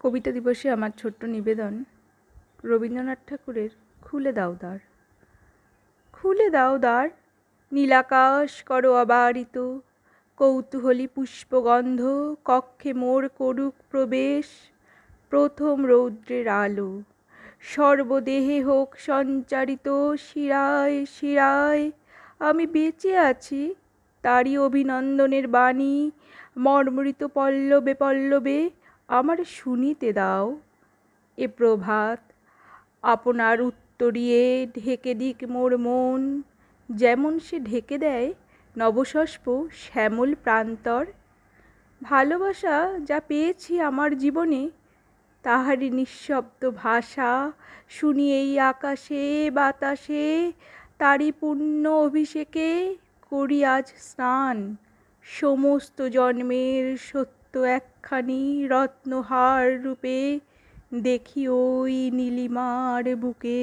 কবিতা দিবসে আমার ছোট্ট নিবেদন, রবীন্দ্রনাথ ঠাকুরের খুলে দাও দ্বার। খুলে দাও দ্বার, নীলাকাশ করো অবারিত, কৌতূহলী পুষ্পগন্ধ, কক্ষে মোর করুক প্রবেশ, প্রথম রৌদ্রের আলো। সর্বদেহে হোক সঞ্চারিত, শিরায় শিরায়, আমি বেঁচে আছি, তারই অভিনন্দনের বাণী, মর্মরিত পল্লবে পল্লবে আমার শুনিতে দাও এ প্রভাত। আপনার উত্তরিয়ে ঢেকে দিক মোর মন। যেমন সে ঢেকে দেয় নবশস্প শ্যামল প্রান্তর। ভালোবাসা যা পেয়েছি আমার জীবনে, তাহারই নিঃশব্দ ভাষা শুনি এই আকাশে, বাতাসে, তারই পুণ্য অভিষেকে করি আজ স্নান। সমস্ত জন্মের সত্য একখানি রত্নহার রূপে দেখি ওই নীলিমার বুকে।